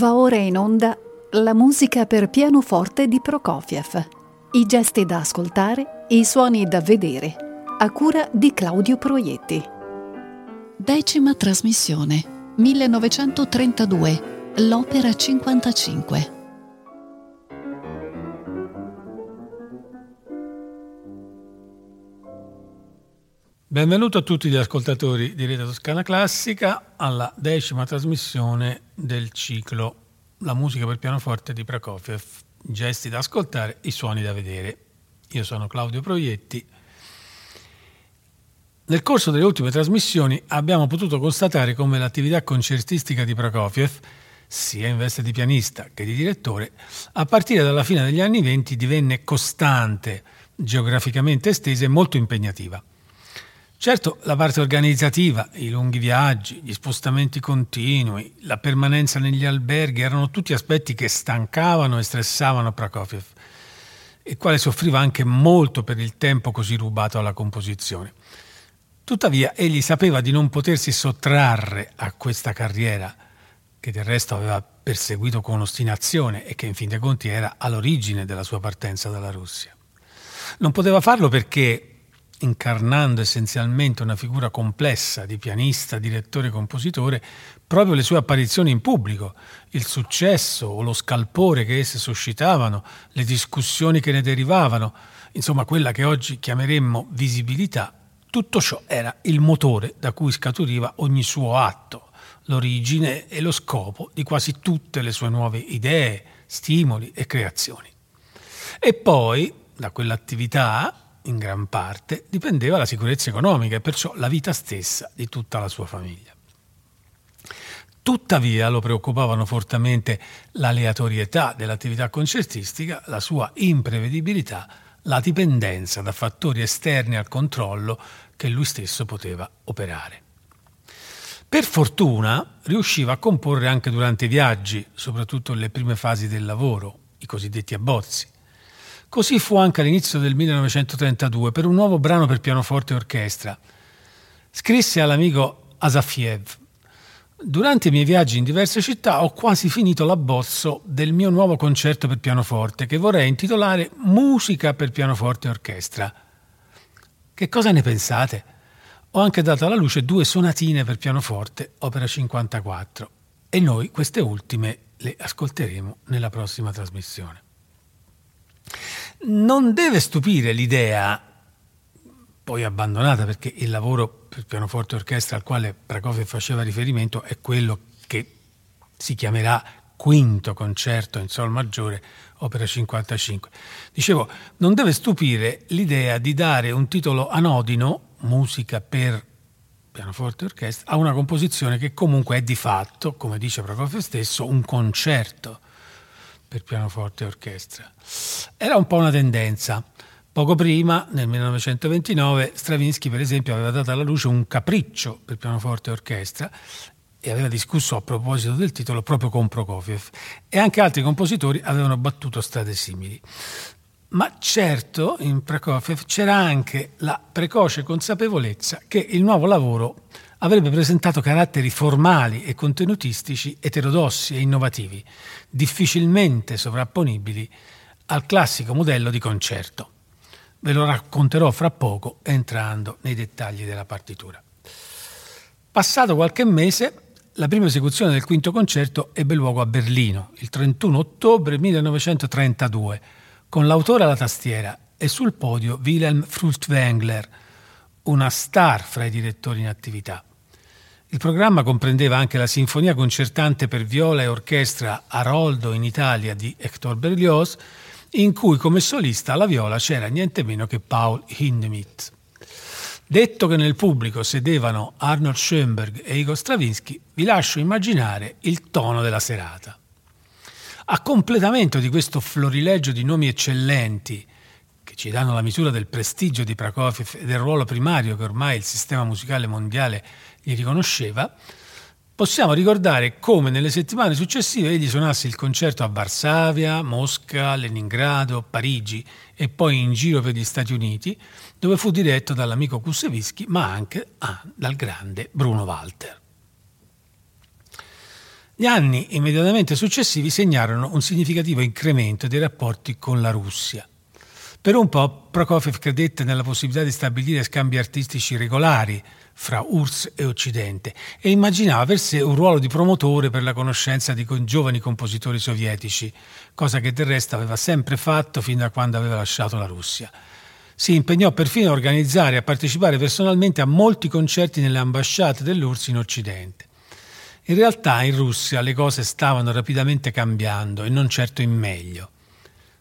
Va ora in onda la musica per pianoforte di Prokofiev. I gesti da ascoltare, i suoni da vedere. A cura di Claudio Proietti. Decima trasmissione. 1932. L'Opera 55. Benvenuto a tutti gli ascoltatori di Rete Toscana Classica alla decima trasmissione del ciclo La musica per pianoforte di Prokofiev, gesti da ascoltare, i suoni da vedere. Io sono Claudio Proietti. Nel corso delle ultime trasmissioni abbiamo potuto constatare come l'attività concertistica di Prokofiev, sia in veste di pianista che di direttore, a partire dalla fine degli anni venti divenne costante, geograficamente estesa e molto impegnativa. Certo, la parte organizzativa, i lunghi viaggi, gli spostamenti continui, la permanenza negli alberghi erano tutti aspetti che stancavano e stressavano Prokofiev, il quale soffriva anche molto per il tempo così rubato alla composizione. Tuttavia, egli sapeva di non potersi sottrarre a questa carriera, che del resto aveva perseguito con ostinazione e che in fin dei conti era all'origine della sua partenza dalla Russia. Non poteva farlo perché incarnando essenzialmente una figura complessa di pianista, direttore e compositore, proprio le sue apparizioni in pubblico, il successo o lo scalpore che esse suscitavano, le discussioni che ne derivavano, insomma quella che oggi chiameremmo visibilità, tutto ciò era il motore da cui scaturiva ogni suo atto, l'origine e lo scopo di quasi tutte le sue nuove idee, stimoli e creazioni. E poi, da quell'attività, in gran parte dipendeva la sicurezza economica e perciò la vita stessa di tutta la sua famiglia. Tuttavia lo preoccupavano fortemente l'aleatorietà dell'attività concertistica, la sua imprevedibilità, la dipendenza da fattori esterni al controllo che lui stesso poteva operare. Per fortuna riusciva a comporre anche durante i viaggi, soprattutto nelle prime fasi del lavoro, i cosiddetti abbozzi. Così fu anche all'inizio del 1932 per un nuovo brano per pianoforte e orchestra. Scrisse all'amico Asafiev Durante i miei viaggi in diverse città ho quasi finito l'abbozzo del mio nuovo concerto per pianoforte che vorrei intitolare Musica per pianoforte e orchestra. Che cosa ne pensate? Ho anche dato alla luce due sonatine per pianoforte, opera 54, e noi queste ultime le ascolteremo nella prossima trasmissione. Non deve stupire l'idea, poi abbandonata perché il lavoro per pianoforte e orchestra al quale Prokofiev faceva riferimento è quello che si chiamerà quinto concerto in sol maggiore, opera 55. Dicevo, non deve stupire l'idea di dare un titolo anodino, musica per pianoforte e orchestra, a una composizione che comunque è di fatto, come dice Prokofiev stesso, un concerto per pianoforte e orchestra. Era un po' una tendenza. Poco prima, nel 1929, Stravinsky, per esempio, aveva dato alla luce un capriccio per pianoforte e orchestra e aveva discusso a proposito del titolo proprio con Prokofiev e anche altri compositori avevano battuto strade simili. Ma certo in Prokofiev c'era anche la precoce consapevolezza che il nuovo lavoro avrebbe presentato caratteri formali e contenutistici eterodossi e innovativi, difficilmente sovrapponibili al classico modello di concerto. Ve lo racconterò fra poco entrando nei dettagli della partitura. Passato qualche mese, la prima esecuzione del quinto concerto ebbe luogo a Berlino il 31 ottobre 1932 con l'autore alla tastiera e sul podio Wilhelm Furtwängler, una star fra i direttori in attività. Il programma comprendeva anche la sinfonia concertante per viola e orchestra Aroldo in Italia di Hector Berlioz, in cui come solista alla viola c'era niente meno che Paul Hindemith. Detto che nel pubblico sedevano Arnold Schoenberg e Igor Stravinsky, vi lascio immaginare il tono della serata. A completamento di questo florileggio di nomi eccellenti, che ci danno la misura del prestigio di Prokofiev e del ruolo primario che ormai il sistema musicale mondiale gli riconosceva, possiamo ricordare come nelle settimane successive egli suonasse il concerto a Varsavia, Mosca, Leningrado, Parigi e poi in giro per gli Stati Uniti, dove fu diretto dall'amico Kusevisky, ma anche ah, dal grande Bruno Walter. Gli anni immediatamente successivi segnarono un significativo incremento dei rapporti con la Russia. Per un po' Prokofiev credette nella possibilità di stabilire scambi artistici regolari fra URSS e Occidente e immaginava per sé un ruolo di promotore per la conoscenza di giovani compositori sovietici, cosa che del resto aveva sempre fatto fin da quando aveva lasciato la Russia. Si impegnò perfino a organizzare e a partecipare personalmente a molti concerti nelle ambasciate dell'URSS in Occidente. In realtà in Russia le cose stavano rapidamente cambiando e non certo in meglio.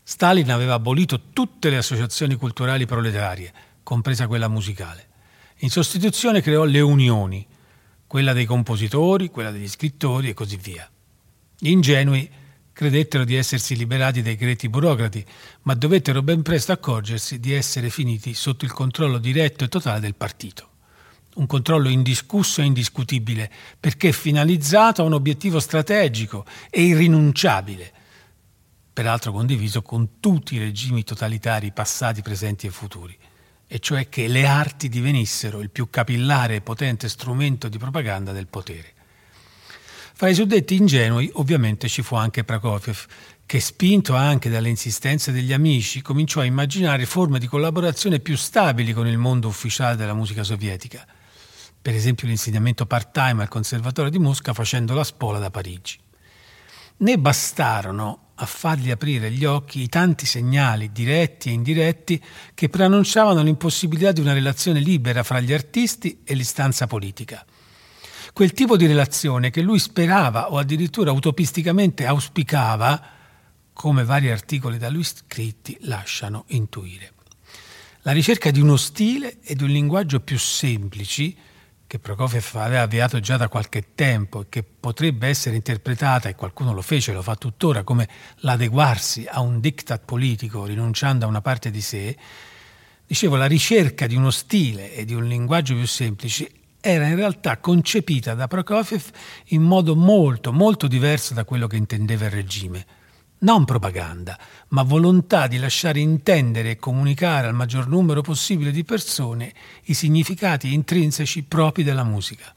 Stalin aveva abolito tutte le associazioni culturali proletarie, compresa quella musicale. In sostituzione creò le unioni, quella dei compositori, quella degli scrittori e così via. Gli ingenui credettero di essersi liberati dai greti burocrati, ma dovettero ben presto accorgersi di essere finiti sotto il controllo diretto e totale del partito un controllo indiscusso e indiscutibile, perché finalizzato a un obiettivo strategico e irrinunciabile, peraltro condiviso con tutti i regimi totalitari passati, presenti e futuri, e cioè che le arti divenissero il più capillare e potente strumento di propaganda del potere. Fra i suddetti ingenui ovviamente ci fu anche Prokofiev, che spinto anche dalle insistenze degli amici cominciò a immaginare forme di collaborazione più stabili con il mondo ufficiale della musica sovietica – per esempio l'insegnamento part-time al Conservatorio di Mosca facendo la spola da Parigi. Ne bastarono a fargli aprire gli occhi i tanti segnali, diretti e indiretti, che preannunciavano l'impossibilità di una relazione libera fra gli artisti e l'istanza politica. Quel tipo di relazione che lui sperava o addirittura utopisticamente auspicava, come vari articoli da lui scritti lasciano intuire. La ricerca di uno stile e di un linguaggio più semplici, che Prokofiev aveva avviato già da qualche tempo e che potrebbe essere interpretata, e qualcuno lo fece, lo fa tuttora, come l'adeguarsi a un diktat politico rinunciando a una parte di sé, dicevo, la ricerca di uno stile e di un linguaggio più semplici era in realtà concepita da Prokofiev in modo molto, molto diverso da quello che intendeva il regime non propaganda, ma volontà di lasciare intendere e comunicare al maggior numero possibile di persone i significati intrinseci propri della musica.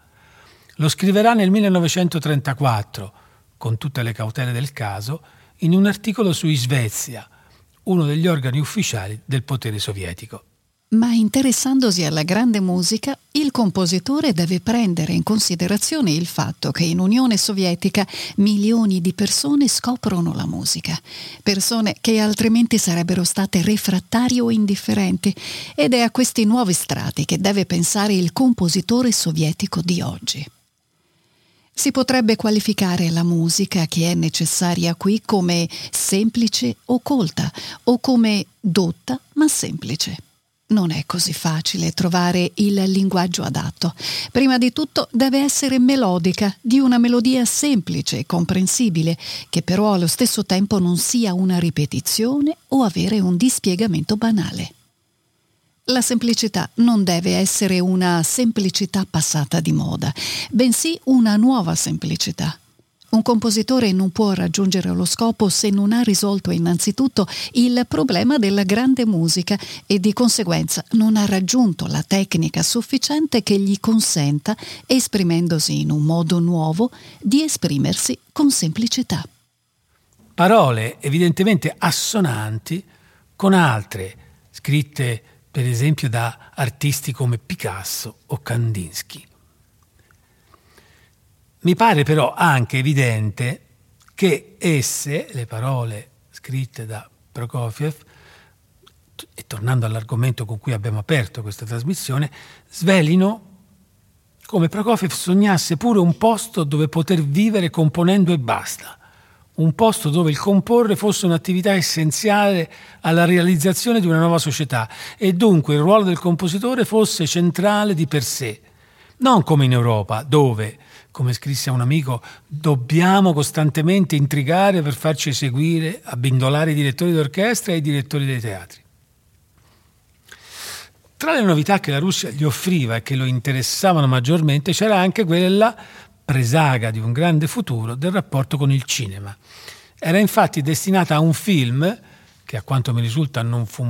Lo scriverà nel 1934, con tutte le cautele del caso, in un articolo su Svezia, uno degli organi ufficiali del potere sovietico. Ma interessandosi alla grande musica, il compositore deve prendere in considerazione il fatto che in Unione Sovietica milioni di persone scoprono la musica, persone che altrimenti sarebbero state refrattarie o indifferenti, ed è a questi nuovi strati che deve pensare il compositore sovietico di oggi. Si potrebbe qualificare la musica che è necessaria qui come semplice o colta, o come dotta ma semplice. Non è così facile trovare il linguaggio adatto. Prima di tutto deve essere melodica, di una melodia semplice e comprensibile, che però allo stesso tempo non sia una ripetizione o avere un dispiegamento banale. La semplicità non deve essere una semplicità passata di moda, bensì una nuova semplicità, un compositore non può raggiungere lo scopo se non ha risolto innanzitutto il problema della grande musica e di conseguenza non ha raggiunto la tecnica sufficiente che gli consenta, esprimendosi in un modo nuovo, di esprimersi con semplicità. Parole evidentemente assonanti con altre, scritte per esempio da artisti come Picasso o Kandinsky. Mi pare però anche evidente che esse, le parole scritte da Prokofiev, e tornando all'argomento con cui abbiamo aperto questa trasmissione, svelino come Prokofiev sognasse pure un posto dove poter vivere componendo e basta, un posto dove il comporre fosse un'attività essenziale alla realizzazione di una nuova società e dunque il ruolo del compositore fosse centrale di per sé, non come in Europa, dove come scrisse a un amico, dobbiamo costantemente intrigare per farci eseguire, abbindolare i direttori d'orchestra e i direttori dei teatri. Tra le novità che la Russia gli offriva e che lo interessavano maggiormente c'era anche quella presaga di un grande futuro del rapporto con il cinema. Era infatti destinata a un film che a quanto mi risulta non fu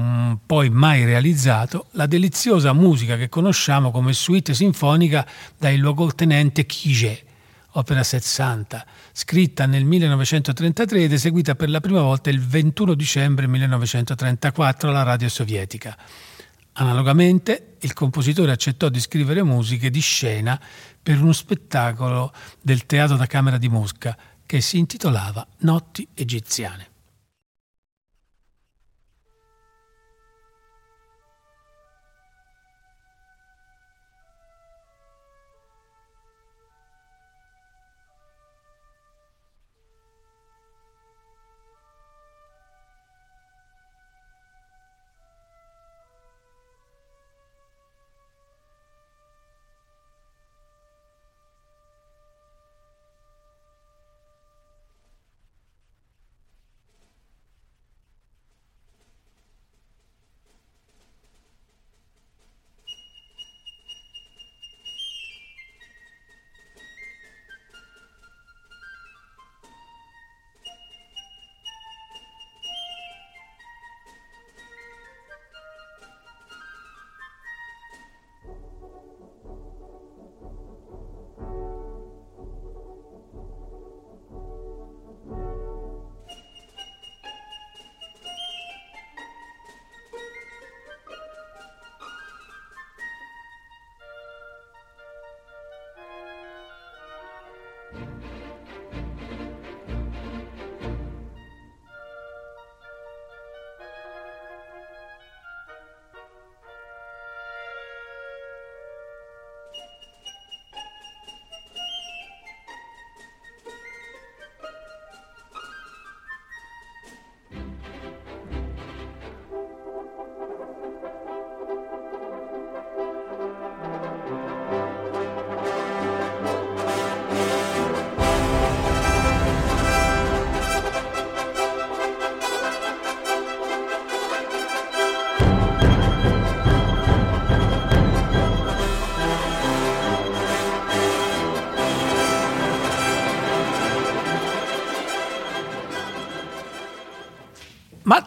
poi mai realizzato, la deliziosa musica che conosciamo come suite sinfonica dai luogotenente Kijé, opera 60, scritta nel 1933 ed eseguita per la prima volta il 21 dicembre 1934 alla radio sovietica. Analogamente, il compositore accettò di scrivere musiche di scena per uno spettacolo del Teatro da Camera di Mosca che si intitolava Notti egiziane.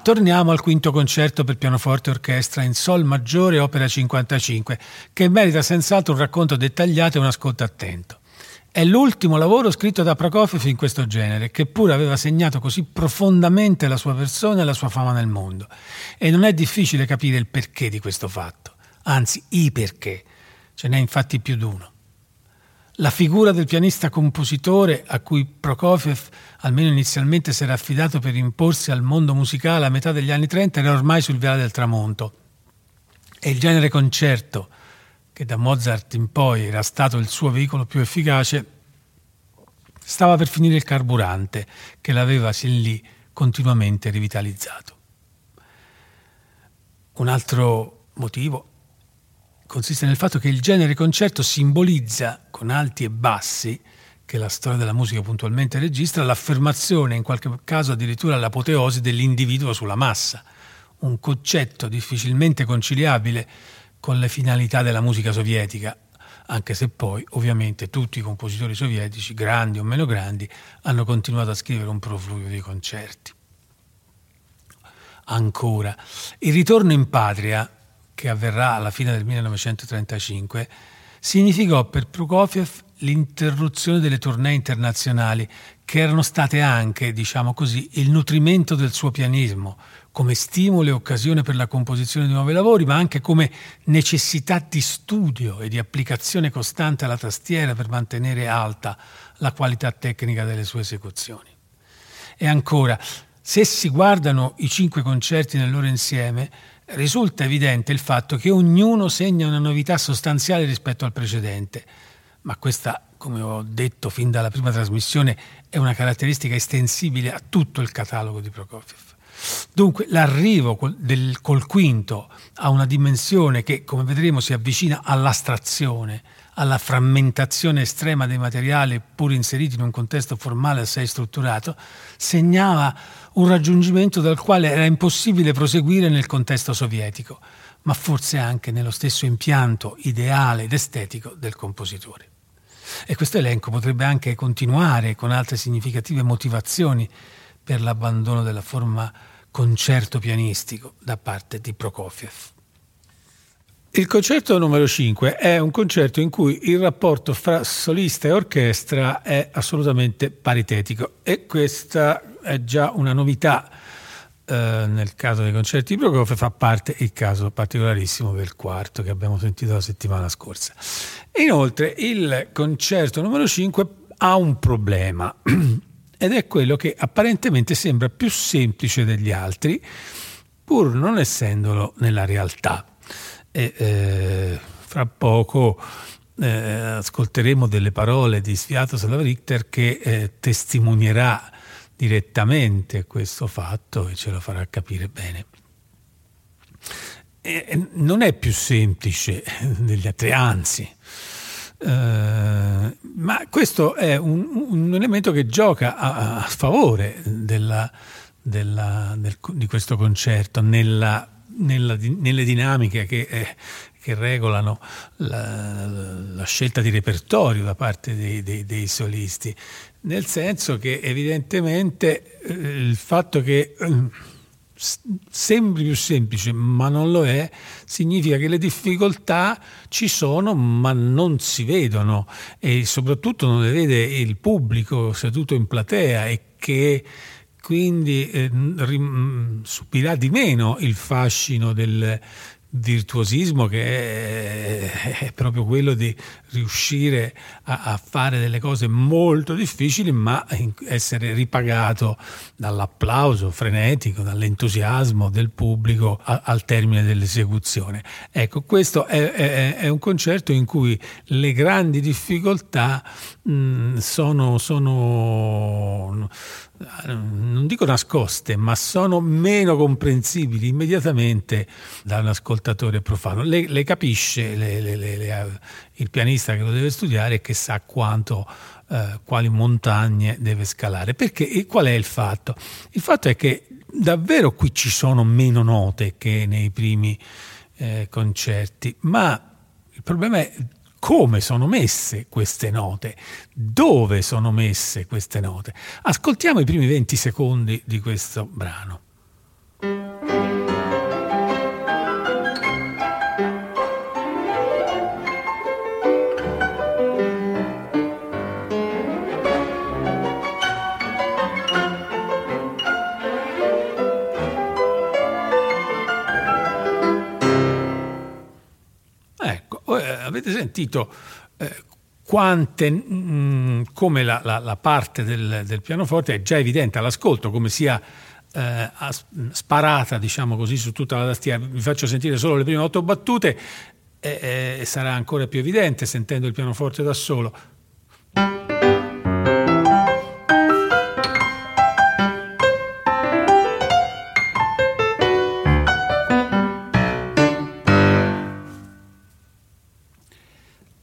Torniamo al quinto concerto per pianoforte e orchestra in Sol maggiore, opera 55, che merita senz'altro un racconto dettagliato e un ascolto attento. È l'ultimo lavoro scritto da Prokofiev in questo genere, che pure aveva segnato così profondamente la sua persona e la sua fama nel mondo. E non è difficile capire il perché di questo fatto, anzi i perché. Ce n'è infatti più di uno. La figura del pianista compositore a cui Prokofiev, almeno inizialmente, si era affidato per imporsi al mondo musicale a metà degli anni 30 era ormai sul viale del tramonto. E il genere concerto, che da Mozart in poi era stato il suo veicolo più efficace, stava per finire il carburante che l'aveva sin lì continuamente rivitalizzato. Un altro motivo consiste nel fatto che il genere concerto simbolizza, con alti e bassi, che la storia della musica puntualmente registra, l'affermazione, in qualche caso addirittura l'apoteosi dell'individuo sulla massa, un concetto difficilmente conciliabile con le finalità della musica sovietica, anche se poi ovviamente tutti i compositori sovietici, grandi o meno grandi, hanno continuato a scrivere un profluvio di concerti. Ancora, il ritorno in patria che avverrà alla fine del 1935, significò per Prokofiev l'interruzione delle tournée internazionali, che erano state anche, diciamo così, il nutrimento del suo pianismo, come stimolo e occasione per la composizione di nuovi lavori, ma anche come necessità di studio e di applicazione costante alla tastiera per mantenere alta la qualità tecnica delle sue esecuzioni. E ancora, se si guardano i cinque concerti nel loro insieme, risulta evidente il fatto che ognuno segna una novità sostanziale rispetto al precedente, ma questa, come ho detto fin dalla prima trasmissione, è una caratteristica estensibile a tutto il catalogo di Prokofiev. Dunque l'arrivo col, del, col quinto a una dimensione che, come vedremo, si avvicina all'astrazione, alla frammentazione estrema dei materiali pur inseriti in un contesto formale assai strutturato, segnava un raggiungimento dal quale era impossibile proseguire nel contesto sovietico, ma forse anche nello stesso impianto ideale ed estetico del compositore. E questo elenco potrebbe anche continuare con altre significative motivazioni per l'abbandono della forma concerto pianistico da parte di Prokofiev. Il concerto numero 5 è un concerto in cui il rapporto fra solista e orchestra è assolutamente paritetico e questa è già una novità eh, nel caso dei concerti di Prokofiev fa parte il caso particolarissimo del quarto che abbiamo sentito la settimana scorsa. Inoltre il concerto numero 5 ha un problema ed è quello che apparentemente sembra più semplice degli altri pur non essendolo nella realtà e eh, fra poco eh, ascolteremo delle parole di Sviatoslav Richter che eh, testimonierà direttamente questo fatto e ce lo farà capire bene. E non è più semplice degli altri, anzi, Uh, ma questo è un, un, elemento che gioca a, a favore della, della, del, di questo concerto nella nella, nelle dinamiche che, eh, che regolano la, la, scelta di repertorio da parte dei, dei, dei solisti, nel senso che evidentemente eh, il fatto che eh, sembri più semplice ma non lo è, significa che le difficoltà ci sono ma non si vedono. E soprattutto non le vede il pubblico seduto in platea e che quindi eh, rim, subirà di meno il fascino del virtuosismo che è, proprio quello di riuscire a, a, fare delle cose molto difficili ma essere ripagato dall'applauso frenetico, dall'entusiasmo del pubblico a, al termine dell'esecuzione. Ecco, questo è, è, è, un concerto in cui le grandi difficoltà mh, sono, sono non dico nascoste, ma sono meno comprensibili immediatamente da un ascoltatore profano. Le, le capisce le, le, il pianista che lo deve studiare e che sa quanto, eh, quali montagne deve scalare. Perché qual è il fatto? Il fatto è che davvero qui ci sono meno note che nei primi eh, concerti, ma il problema è come sono messe queste note, dove sono messe queste note. Ascoltiamo i primi 20 secondi di questo brano. Avete sentito eh, quante, mh, mm, come la, la, la parte del, del, pianoforte è già evidente all'ascolto, come sia eh, sparata, diciamo così, su tutta la tastiera. Vi faccio sentire solo le prime otto battute e, e sarà ancora più evidente sentendo il pianoforte da solo.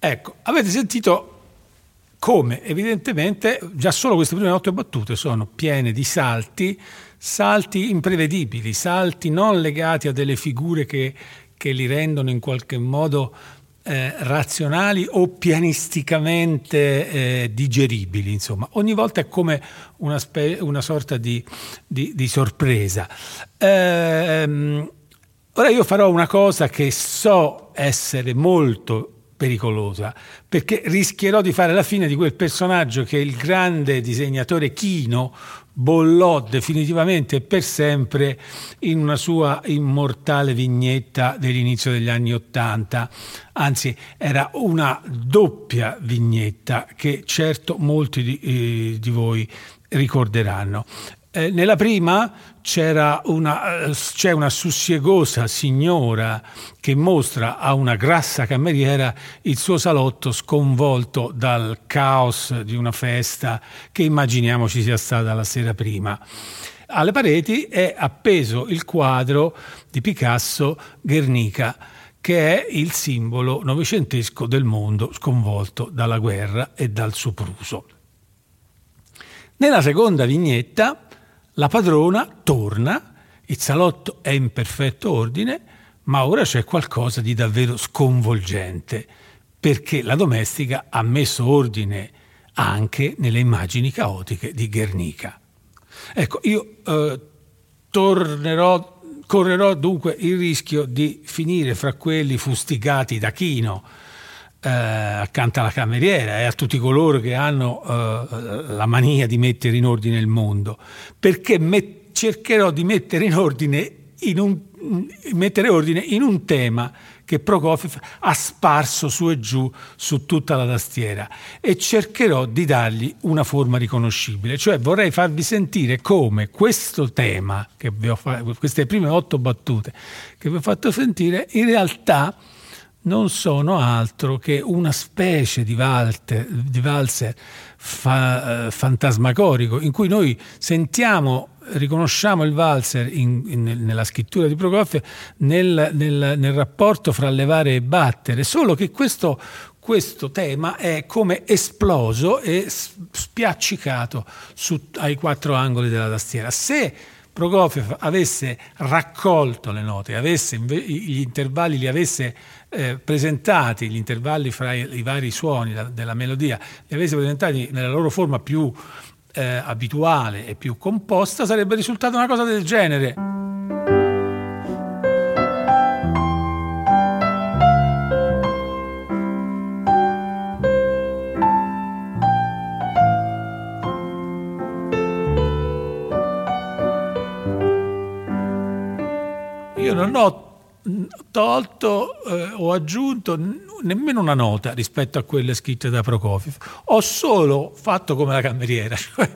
Ecco, avete sentito come evidentemente già solo queste prime otto battute sono piene di salti, salti imprevedibili, salti non legati a delle figure che, che li rendono in qualche modo eh, razionali o pianisticamente eh, digeribili. Insomma, ogni volta è come una, spe- una sorta di, di, di sorpresa. Ehm, ora io farò una cosa che so essere molto pericolosa, perché rischierò di fare la fine di quel personaggio che il grande disegnatore Chino bollò definitivamente e per sempre in una sua immortale vignetta dell'inizio degli anni Ottanta. Anzi, era una doppia vignetta che certo molti di, eh, di voi ricorderanno. Eh, nella prima una, eh, c'è una sussiegosa signora che mostra a una grassa cameriera il suo salotto sconvolto dal caos di una festa che immaginiamo ci sia stata la sera prima. Alle pareti è appeso il quadro di Picasso Guernica, che è il simbolo novecentesco del mondo sconvolto dalla guerra e dal sopruso. Nella seconda vignetta la padrona torna, il salotto è in perfetto ordine, ma ora c'è qualcosa di davvero sconvolgente, perché la domestica ha messo ordine anche nelle immagini caotiche di Guernica. Ecco, io eh, tornerò correrò dunque il rischio di finire fra quelli fustigati da Chino eh, accanto alla cameriera e a tutti coloro che hanno eh, la mania di mettere in ordine il mondo, perché me- cercherò di mettere in ordine in un, mettere ordine in un tema che Prokofiev ha sparso su e giù su tutta la tastiera e cercherò di dargli una forma riconoscibile, cioè vorrei farvi sentire come questo tema, che vi ho fatto, queste prime otto battute che vi ho fatto sentire, in realtà non sono altro che una specie di, valter, di valzer fa, eh, fantasmagorico in cui noi sentiamo riconosciamo il valzer in, in, nella scrittura di Prokofiev nel, nel, nel, rapporto fra levare e battere, solo che questo, questo tema è come esploso e spiaccicato su, ai quattro angoli della tastiera. Se Prokofiev avesse raccolto le note, avesse, gli intervalli li avesse eh, presentati, gli intervalli fra i, i vari suoni la, della melodia, li avesse presentati nella loro forma più eh, abituale e più composta, sarebbe risultata una cosa del genere. Io non ho tolto eh, o aggiunto nemmeno una nota rispetto a quelle scritte da Prokofiev. Ho solo fatto come la cameriera, cioè,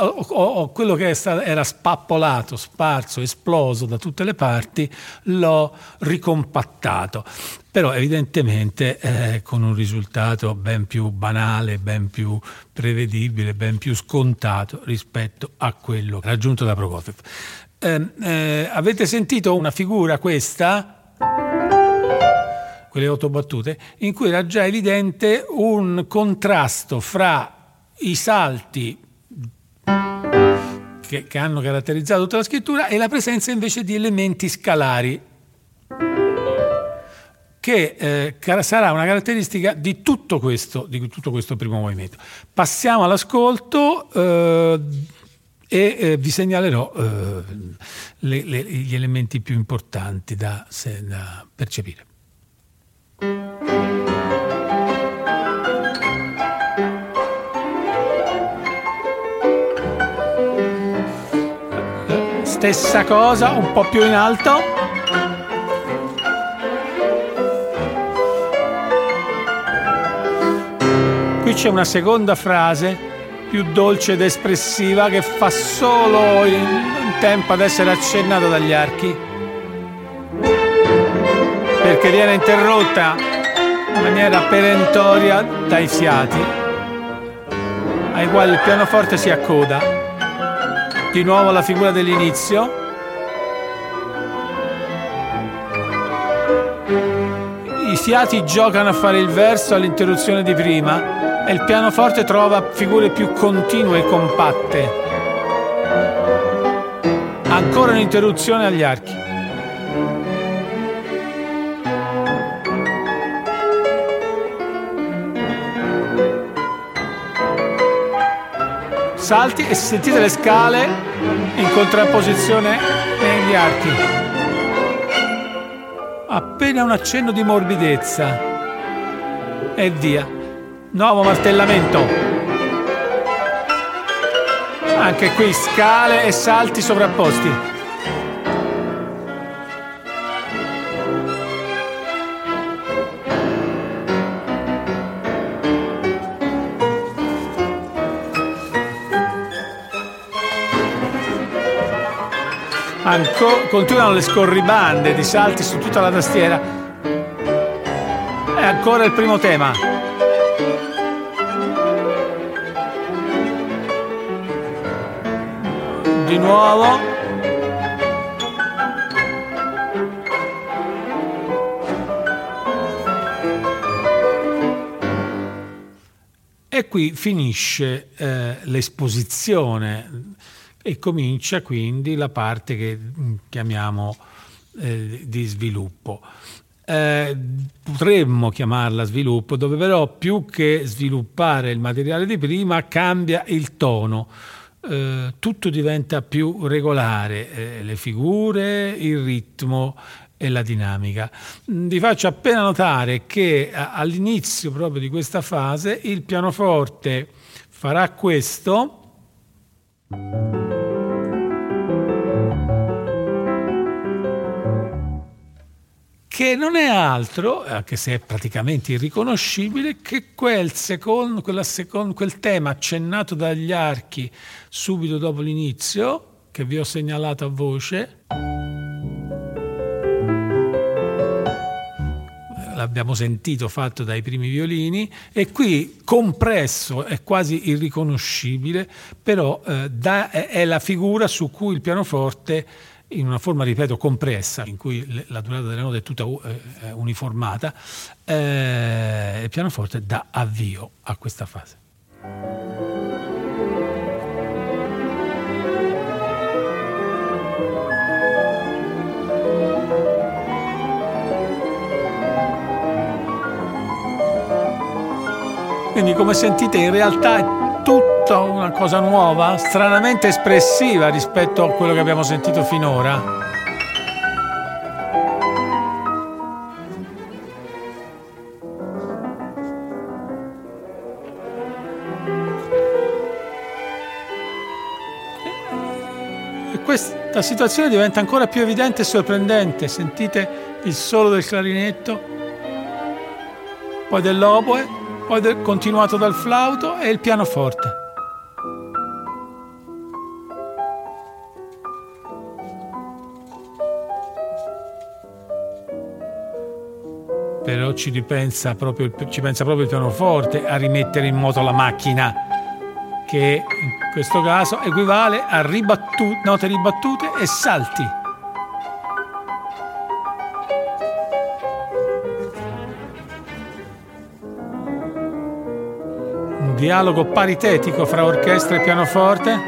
ho, ho, quello che stato, era spappolato, sparso, esploso da tutte le parti, l'ho ricompattato. Però evidentemente eh, con un risultato ben più banale, ben più prevedibile, ben più scontato rispetto a quello raggiunto da Prokofiev. Eh, eh, avete sentito una figura questa? Quelle otto battute, in cui era già evidente un contrasto fra i salti che, che hanno caratterizzato tutta la scrittura e la presenza invece di elementi scalari che eh, sarà una caratteristica di tutto, questo, di tutto questo primo movimento. Passiamo all'ascolto. Eh, e eh, vi segnalerò eh, le, le, gli elementi più importanti da, se, da percepire. Stessa cosa, un po' più in alto. Qui c'è una seconda frase più dolce ed espressiva che fa solo in tempo ad essere accennata dagli archi. Perché viene interrotta in maniera perentoria dai fiati ai quali il pianoforte si accoda. Di nuovo la figura dell'inizio. I fiati giocano a fare il verso all'interruzione di prima e il pianoforte trova figure più continue e compatte. Ancora un'interruzione agli archi. Salti e sentite le scale in contrapposizione negli archi. Appena un accenno di morbidezza e via. Nuovo martellamento. Anche qui scale e salti sovrapposti. Anco, continuano le scorribande di salti su tutta la tastiera. E ancora il primo tema. Di nuovo e qui finisce eh, l'esposizione e comincia quindi la parte che mm, chiamiamo eh, di sviluppo. Eh, potremmo chiamarla sviluppo, dove però più che sviluppare il materiale di prima cambia il tono eh, tutto diventa più regolare, eh, le figure, il ritmo e la dinamica. Mm, vi faccio appena notare che all'inizio proprio di questa fase il pianoforte farà questo. Che non è altro, anche se è praticamente irriconoscibile, che quel, secondo, secondo, quel tema accennato dagli archi subito dopo l'inizio, che vi ho segnalato a voce, l'abbiamo sentito fatto dai primi violini, e qui compresso è quasi irriconoscibile, però eh, da, è la figura su cui il pianoforte in una forma, ripeto, compressa, in cui la durata delle note è tutta eh, uniformata, eh, il pianoforte dà avvio a questa fase. Quindi come sentite in realtà tutta una cosa nuova, stranamente espressiva rispetto a quello che abbiamo sentito finora. Questa situazione diventa ancora più evidente e sorprendente. Sentite il solo del clarinetto, poi dell'oboe poi continuato dal flauto e il pianoforte. Però ci, ripensa proprio, ci pensa proprio il pianoforte a rimettere in moto la macchina, che in questo caso equivale a ribattu- note ribattute e salti. Dialogo paritetico fra orchestra e pianoforte.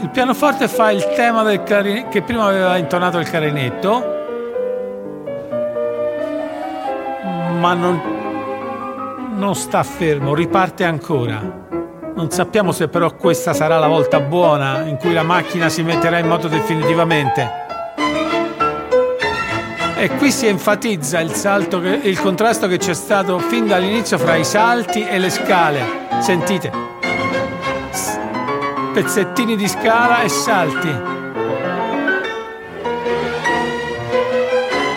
Il pianoforte fa il tema clarinetto che prima aveva intonato il clarinetto, ma non, non sta fermo, riparte ancora. Non sappiamo se però questa sarà la volta buona in cui la macchina si metterà in moto definitivamente. E qui si enfatizza il, che, il contrasto che c'è stato fin dall'inizio fra i salti e le scale. Sentite, pezzettini di scala e salti.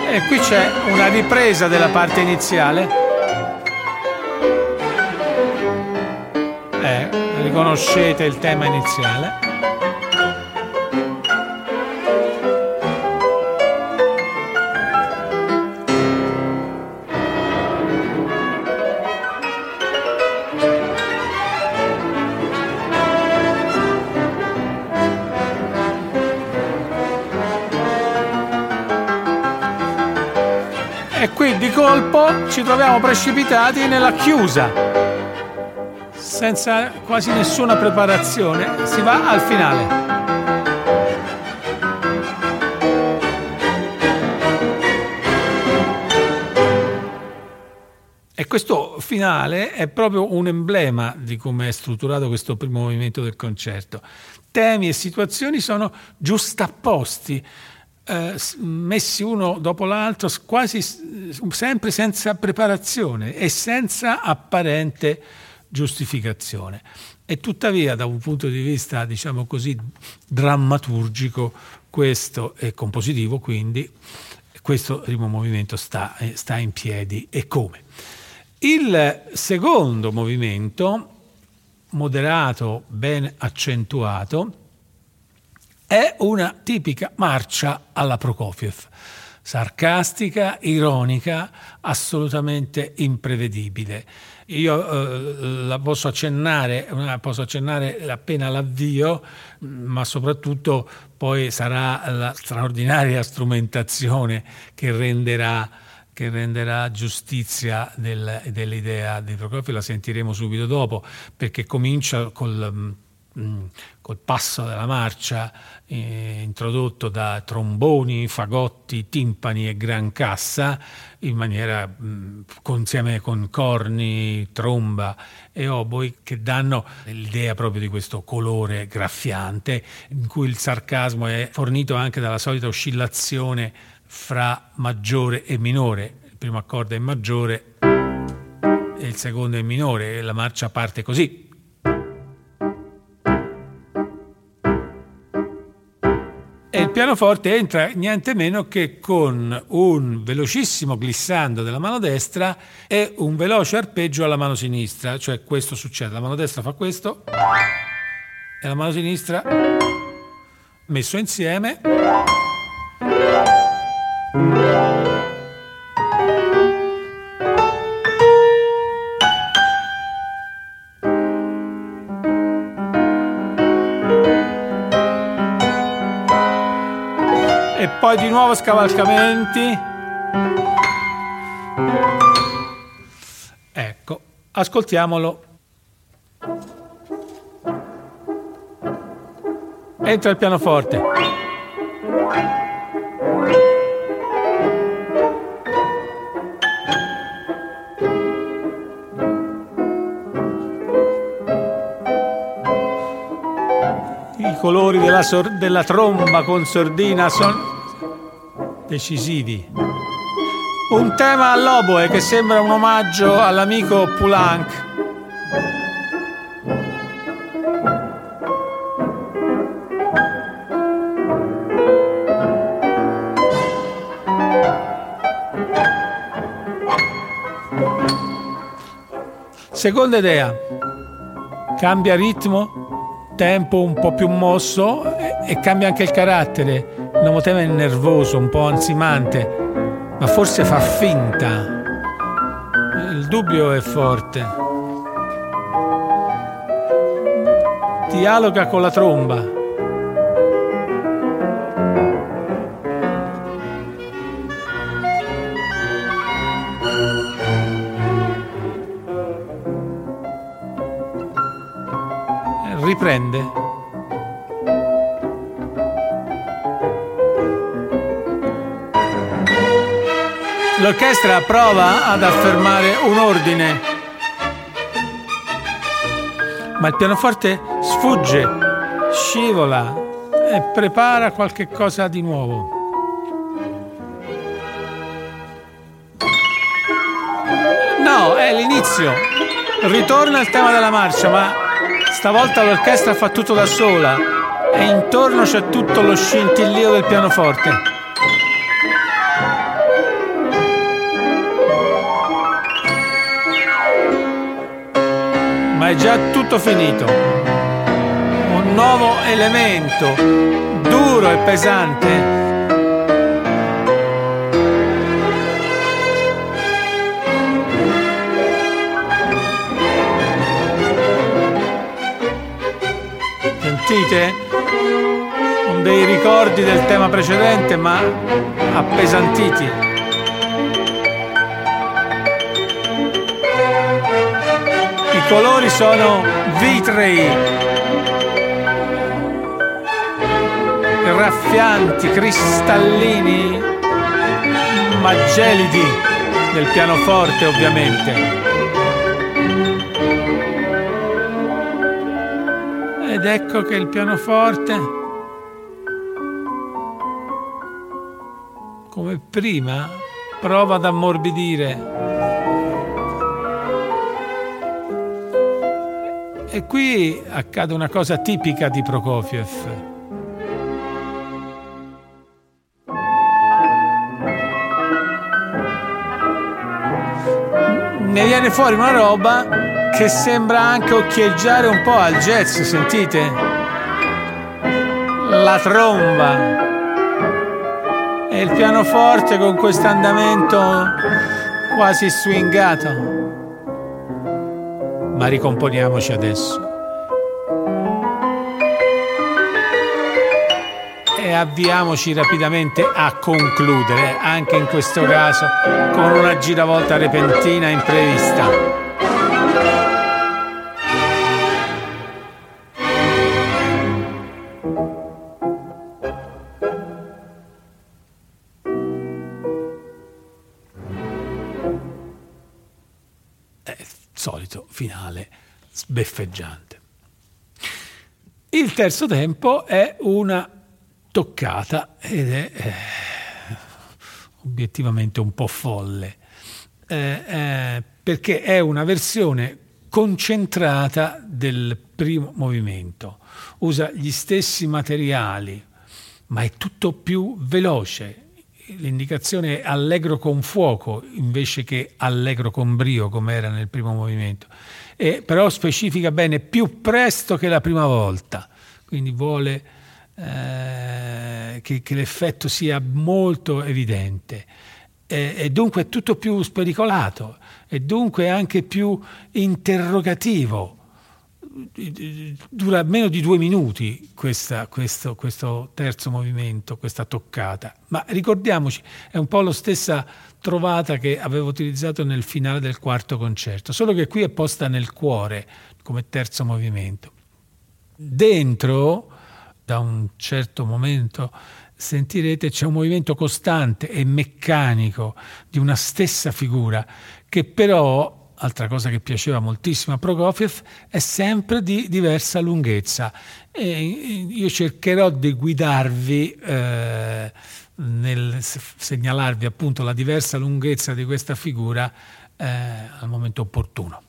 E qui c'è una ripresa della parte iniziale riconoscete il tema iniziale. E qui di colpo ci troviamo precipitati nella chiusa senza quasi nessuna preparazione, si va al finale. E questo finale è proprio un emblema di come è strutturato questo primo movimento del concerto. Temi e situazioni sono giustapposti, eh, messi uno dopo l'altro, quasi sempre senza preparazione e senza apparente giustificazione. E tuttavia, da un punto di vista, diciamo così, drammaturgico, questo è compositivo, quindi questo primo movimento sta, eh, sta in piedi e come. Il secondo movimento, moderato, ben accentuato, è una tipica marcia alla Prokofiev, sarcastica, ironica, assolutamente imprevedibile. Io eh, la posso accennare, posso accennare appena l'avvio, ma soprattutto poi sarà la straordinaria strumentazione che renderà, che renderà giustizia del, dell'idea di Prokofiev, la sentiremo subito dopo, perché comincia col col passo della marcia eh, introdotto da tromboni, fagotti, timpani e gran cassa in maniera mh, insieme con corni, tromba e oboi che danno l'idea proprio di questo colore graffiante in cui il sarcasmo è fornito anche dalla solita oscillazione fra maggiore e minore. Il primo accordo è maggiore e il secondo è minore e la marcia parte così. E il pianoforte entra niente meno che con un velocissimo glissando della mano destra e un veloce arpeggio alla mano sinistra, cioè questo succede, la mano destra fa questo e la mano sinistra messo insieme poi di nuovo scavalcamenti. Ecco, ascoltiamolo. Entra il pianoforte. I colori della, sor- della tromba con sordina sono decisivi. Un tema all'oboe che sembra un omaggio all'amico Poulenc. Seconda idea, cambia ritmo, tempo un po' più mosso e, e cambia anche il carattere. Il nuovo tema è nervoso, un po' ansimante, ma forse fa finta. Il dubbio è forte. Dialoga con la tromba. riprende. L'orchestra prova ad affermare un ordine, ma il pianoforte sfugge, scivola e prepara qualche cosa di nuovo. No, è l'inizio. Ritorna il tema della marcia, ma Stavolta l'orchestra fa tutto da sola e intorno c'è tutto lo scintillio del pianoforte. È già tutto finito. Un nuovo elemento, duro e pesante, sentite? Dei ricordi del tema precedente, ma appesantiti. Colori sono vitrei, raffianti, cristallini, ma gelidi del pianoforte ovviamente. Ed ecco che il pianoforte, come prima, prova ad ammorbidire. E qui accade una cosa tipica di Prokofiev. Ne viene fuori una roba che sembra anche occhieggiare un po' al jazz, sentite? La tromba e il pianoforte con questo andamento quasi swingato. Ma ricomponiamoci adesso. E avviamoci rapidamente a concludere, anche in questo caso con una giravolta repentina imprevista. Sbeffeggiante. Il terzo tempo è una toccata ed è eh, obiettivamente un po' folle, eh, eh, perché è una versione concentrata del primo movimento, usa gli stessi materiali, ma è tutto più veloce. L'indicazione è allegro con fuoco invece che allegro con brio come era nel primo movimento, e però specifica bene più presto che la prima volta, quindi vuole eh, che, che, l'effetto sia molto evidente. E, e dunque è tutto più spericolato e dunque anche più interrogativo. Dura meno di due minuti questa, questo, questo, terzo movimento, questa toccata, ma ricordiamoci, è un po' la stessa trovata che avevo utilizzato nel finale del quarto concerto, solo che qui è posta nel cuore come terzo movimento. Dentro, da un certo momento, sentirete c'è un movimento costante e meccanico di una stessa figura che però altra cosa che piaceva moltissimo a Prokofiev, è sempre di diversa lunghezza. E io cercherò di guidarvi eh, nel segnalarvi appunto la diversa lunghezza di questa figura eh, al momento opportuno.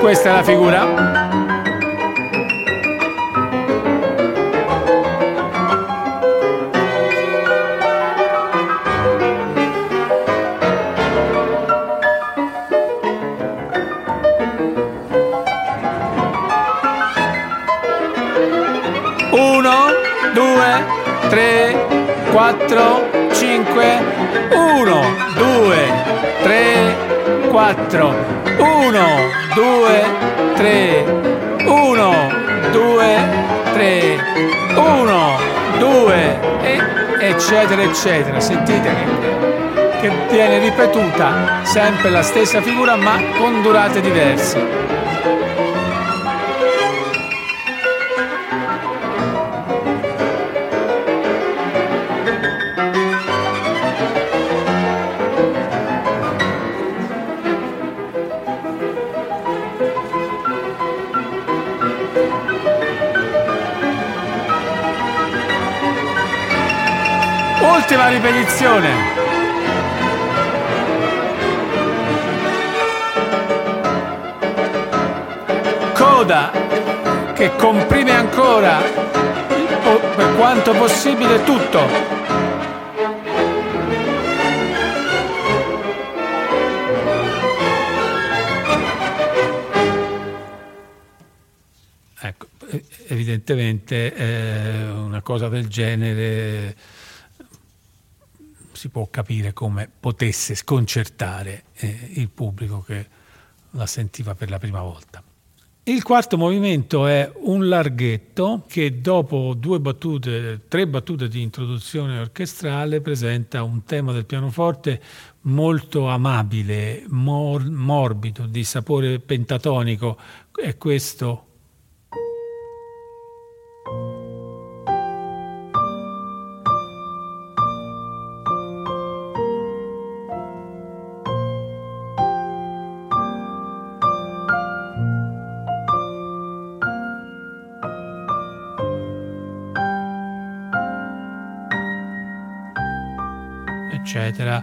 Questa è la figura. 3, 4, 5, 1, 2, 3, 4, 1, 2, 3, 1, 2, 3, 1, 2, e eccetera, eccetera. Sentite che viene ripetuta sempre la stessa figura ma con durate diverse. Ultima ripetizione. Coda che comprime ancora per quanto possibile tutto. Ecco, evidentemente eh, una cosa del genere può capire come potesse sconcertare eh, il pubblico che la sentiva per la prima volta. Il quarto movimento è un larghetto che dopo due battute, tre battute di introduzione orchestrale presenta un tema del pianoforte molto amabile, mor- morbido, di sapore pentatonico. È questo eccetera.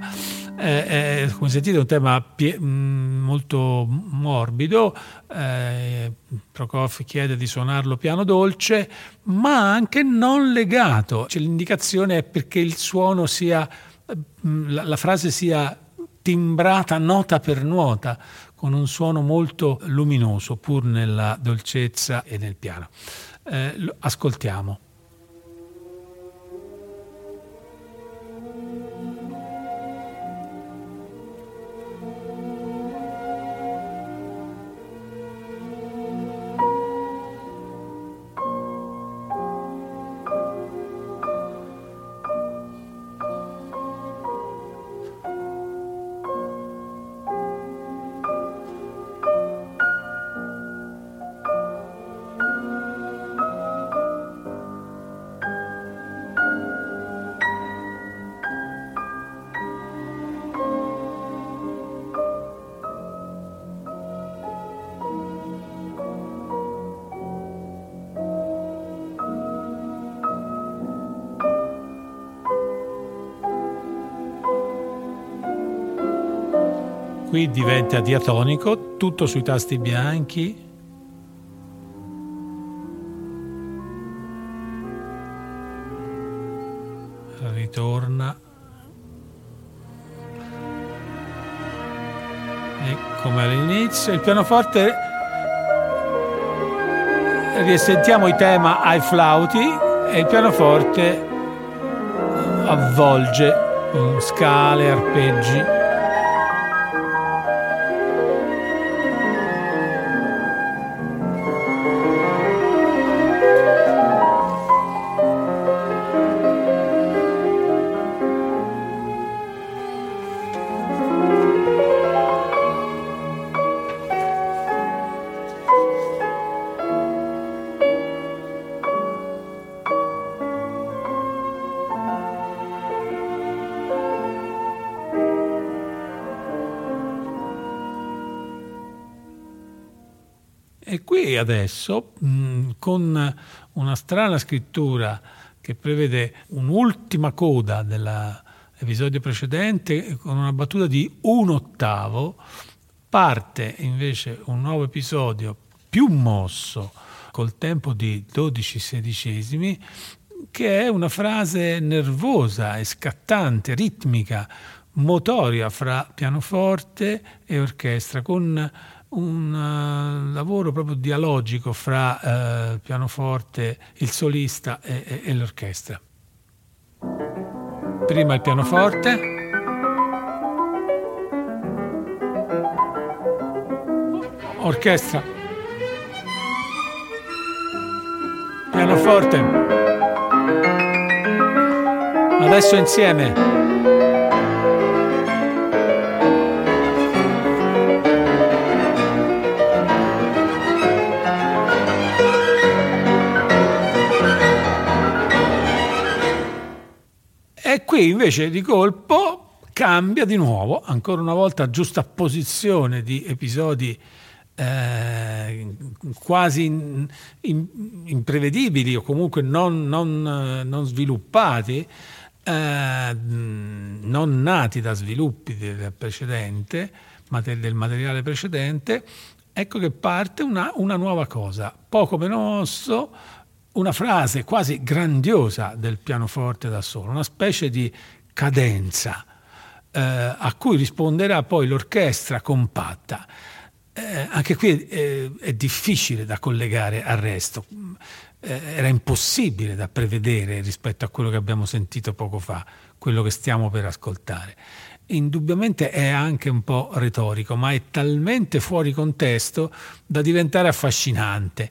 Eh, eh, come sentite è un tema pie- mm, molto morbido, eh, Prokofiev chiede di suonarlo piano dolce, ma anche non legato. Cioè, l'indicazione è perché il suono sia, mm, la, la frase sia timbrata nota per nota, con un suono molto luminoso, pur nella dolcezza e nel piano. Eh, ascoltiamo. Qui diventa diatonico, tutto sui tasti bianchi. Ritorna. E come all'inizio, il pianoforte risentiamo i tema ai flauti e il pianoforte avvolge scale, arpeggi. Adesso, mh, con una strana scrittura che prevede un'ultima coda dell'episodio precedente, con una battuta di un ottavo, parte invece un nuovo episodio più mosso, col tempo di 12 sedicesimi, che è una frase nervosa e scattante, ritmica, motoria fra pianoforte e orchestra, con un uh, lavoro proprio dialogico fra uh, pianoforte, il solista e, e, e l'orchestra. Prima il pianoforte. Orchestra. Pianoforte. Adesso insieme. E qui invece di colpo cambia di nuovo, ancora una volta giusta posizione di episodi eh, quasi in, in, imprevedibili o comunque non, non, non sviluppati, eh, non nati da sviluppi del precedente, del materiale precedente, ecco che parte una, una nuova cosa, poco meno mosso, una frase quasi grandiosa del pianoforte da solo, una specie di cadenza eh, a cui risponderà poi l'orchestra compatta. Eh, anche qui eh, è difficile da collegare al resto, eh, era impossibile da prevedere rispetto a quello che abbiamo sentito poco fa, quello che stiamo per ascoltare. Indubbiamente è anche un po' retorico, ma è talmente fuori contesto da diventare affascinante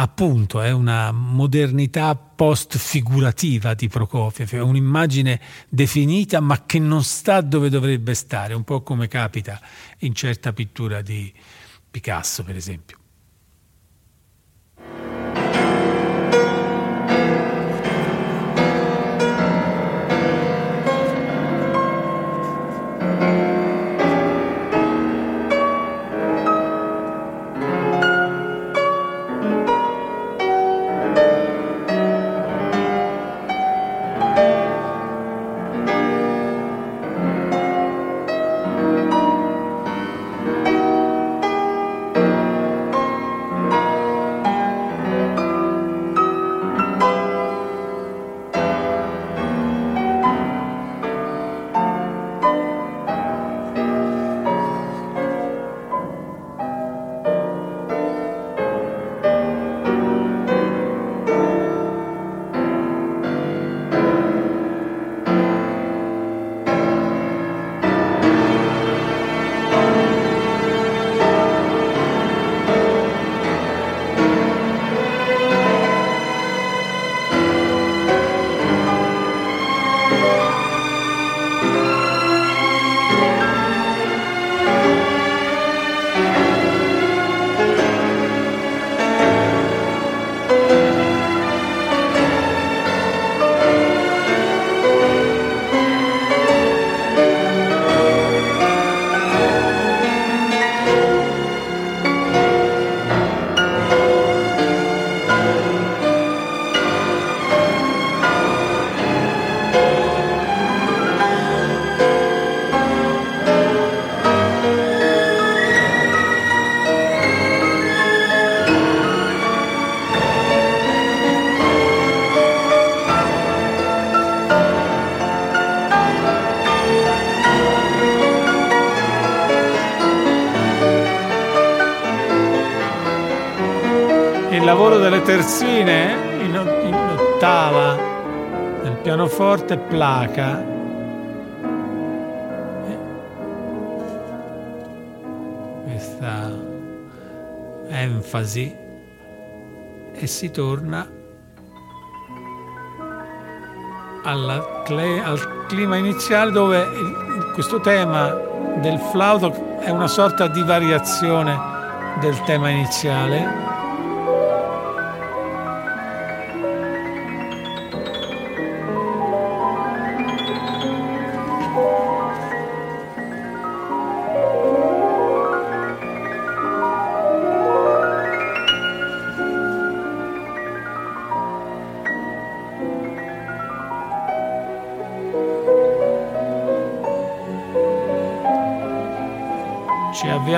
appunto è una modernità post-figurativa di Prokofiev, è un'immagine definita ma che non sta dove dovrebbe stare, un po' come capita in certa pittura di Picasso per esempio. Terzine in, in ottava nel pianoforte placa. Questa enfasi e si torna alla, al clima iniziale dove questo tema del flauto è una sorta di variazione del tema iniziale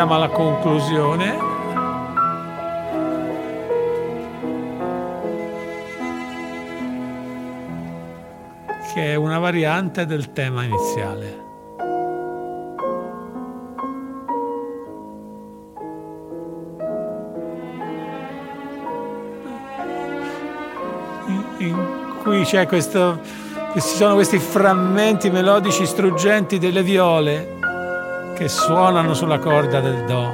arriviamo alla conclusione. che è una variante del tema iniziale. In cui c'è questo, ci sono questi frammenti melodici struggenti delle viole che suonano sulla corda del Do.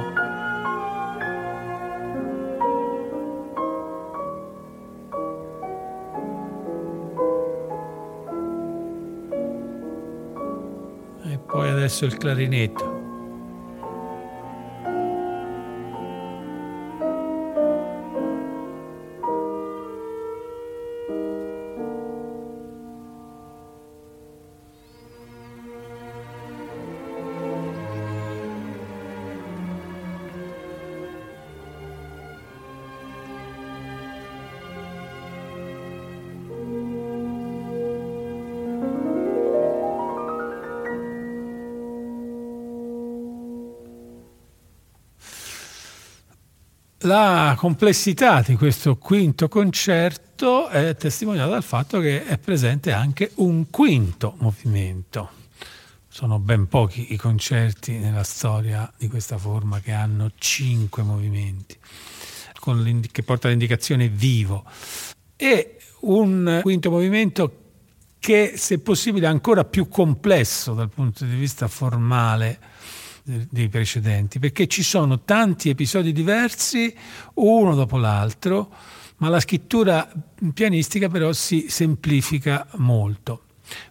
E poi adesso il clarinetto. La complessità di questo quinto concerto è testimoniata dal fatto che è presente anche un quinto movimento. Sono ben pochi i concerti nella storia di questa forma che hanno cinque movimenti, che porta l'indicazione vivo. E un quinto movimento che, se possibile, è ancora più complesso dal punto di vista formale dei precedenti, perché ci sono tanti episodi diversi, uno dopo l'altro, ma la scrittura pianistica però si semplifica molto.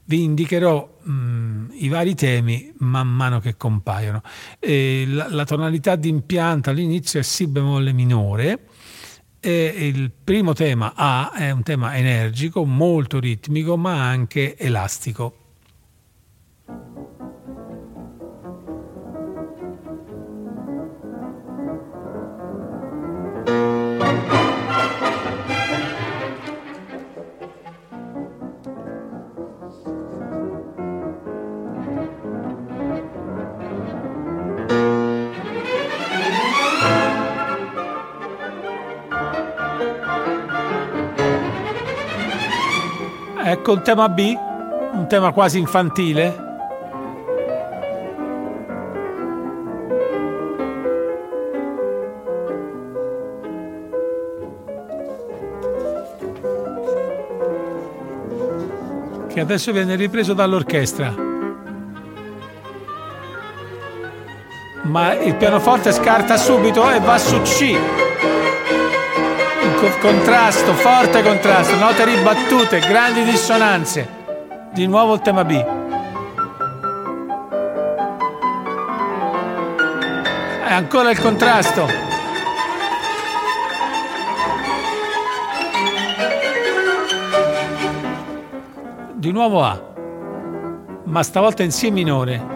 Vi indicherò mh, i vari temi man mano che compaiono. La, la, tonalità di impianto all'inizio è Si bemolle minore. E il primo tema A è un tema energico, molto ritmico, ma anche elastico. Ecco un tema B, un tema quasi infantile. Che adesso viene ripreso dall'orchestra. Ma il pianoforte scarta subito e va su C contrasto, forte contrasto, note ribattute, grandi dissonanze. Di nuovo il tema B. E ancora il contrasto. Di nuovo A, ma stavolta in Si minore.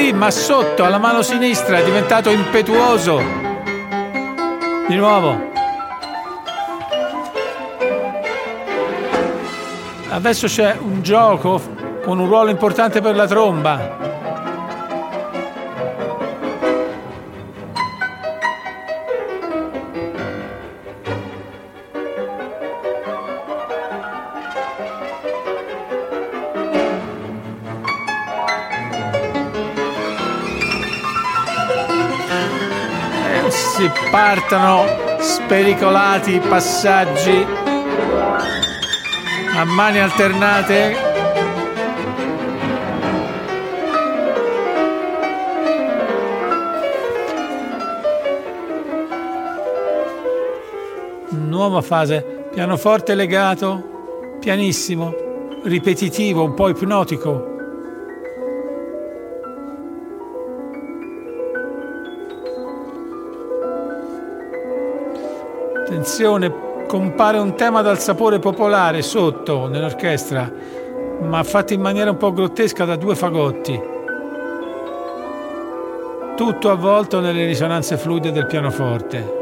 B, ma sotto, alla mano sinistra, è diventato impetuoso. Di nuovo. Adesso c'è un gioco con un ruolo importante per la tromba. Bassi partono spericolati passaggi a mani alternate nuova fase, pianoforte legato, pianissimo, ripetitivo, un po' ipnotico. Attenzione, compare un tema dal sapore popolare sotto nell'orchestra, ma fatto in maniera un po' grottesca da due fagotti. Tutto avvolto nelle risonanze fluide del pianoforte.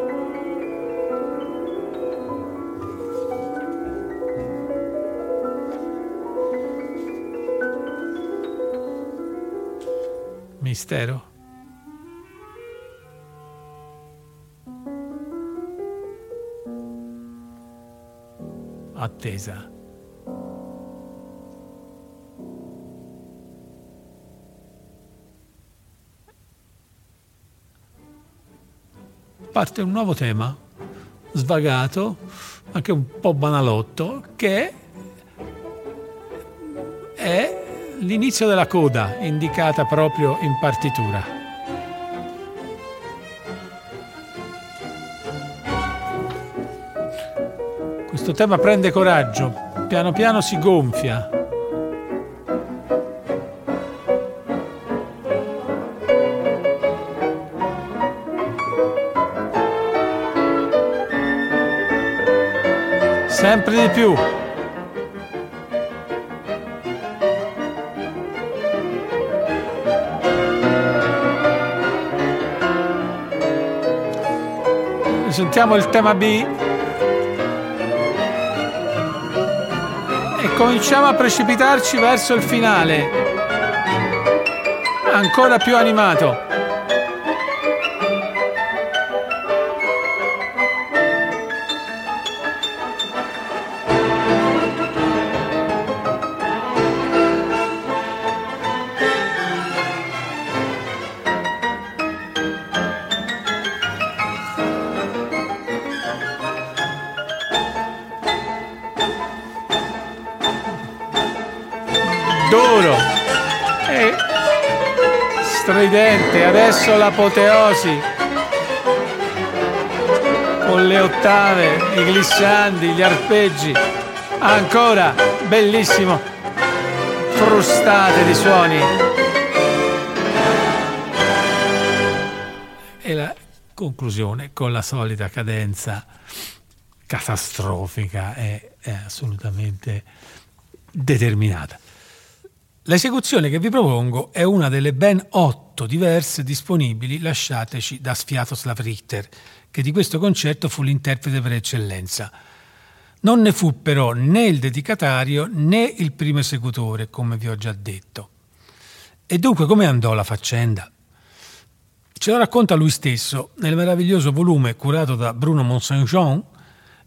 Mistero? Attesa. Parte un nuovo tema, svagato, anche un po' banalotto, che è l'inizio della coda indicata proprio in partitura. Questo tema prende coraggio, piano piano si gonfia. Sempre di più. sentiamo il tema B e cominciamo a precipitarci verso il finale, ancora più animato. Stridente. Adesso l'apoteosi con le ottave, i glissandi, gli arpeggi. Ancora bellissimo, frustate di suoni. E la conclusione con la solita cadenza catastrofica è, è assolutamente determinata. L'esecuzione che vi propongo è una delle ben otto diverse disponibili lasciateci da Sviatoslav Richter, che di questo concerto fu l'interprete per eccellenza. Non ne fu però né il dedicatario né il primo esecutore, come vi ho già detto. E dunque come andò la faccenda? Ce lo racconta lui stesso nel meraviglioso volume curato da Bruno Mont-Saint-Jean,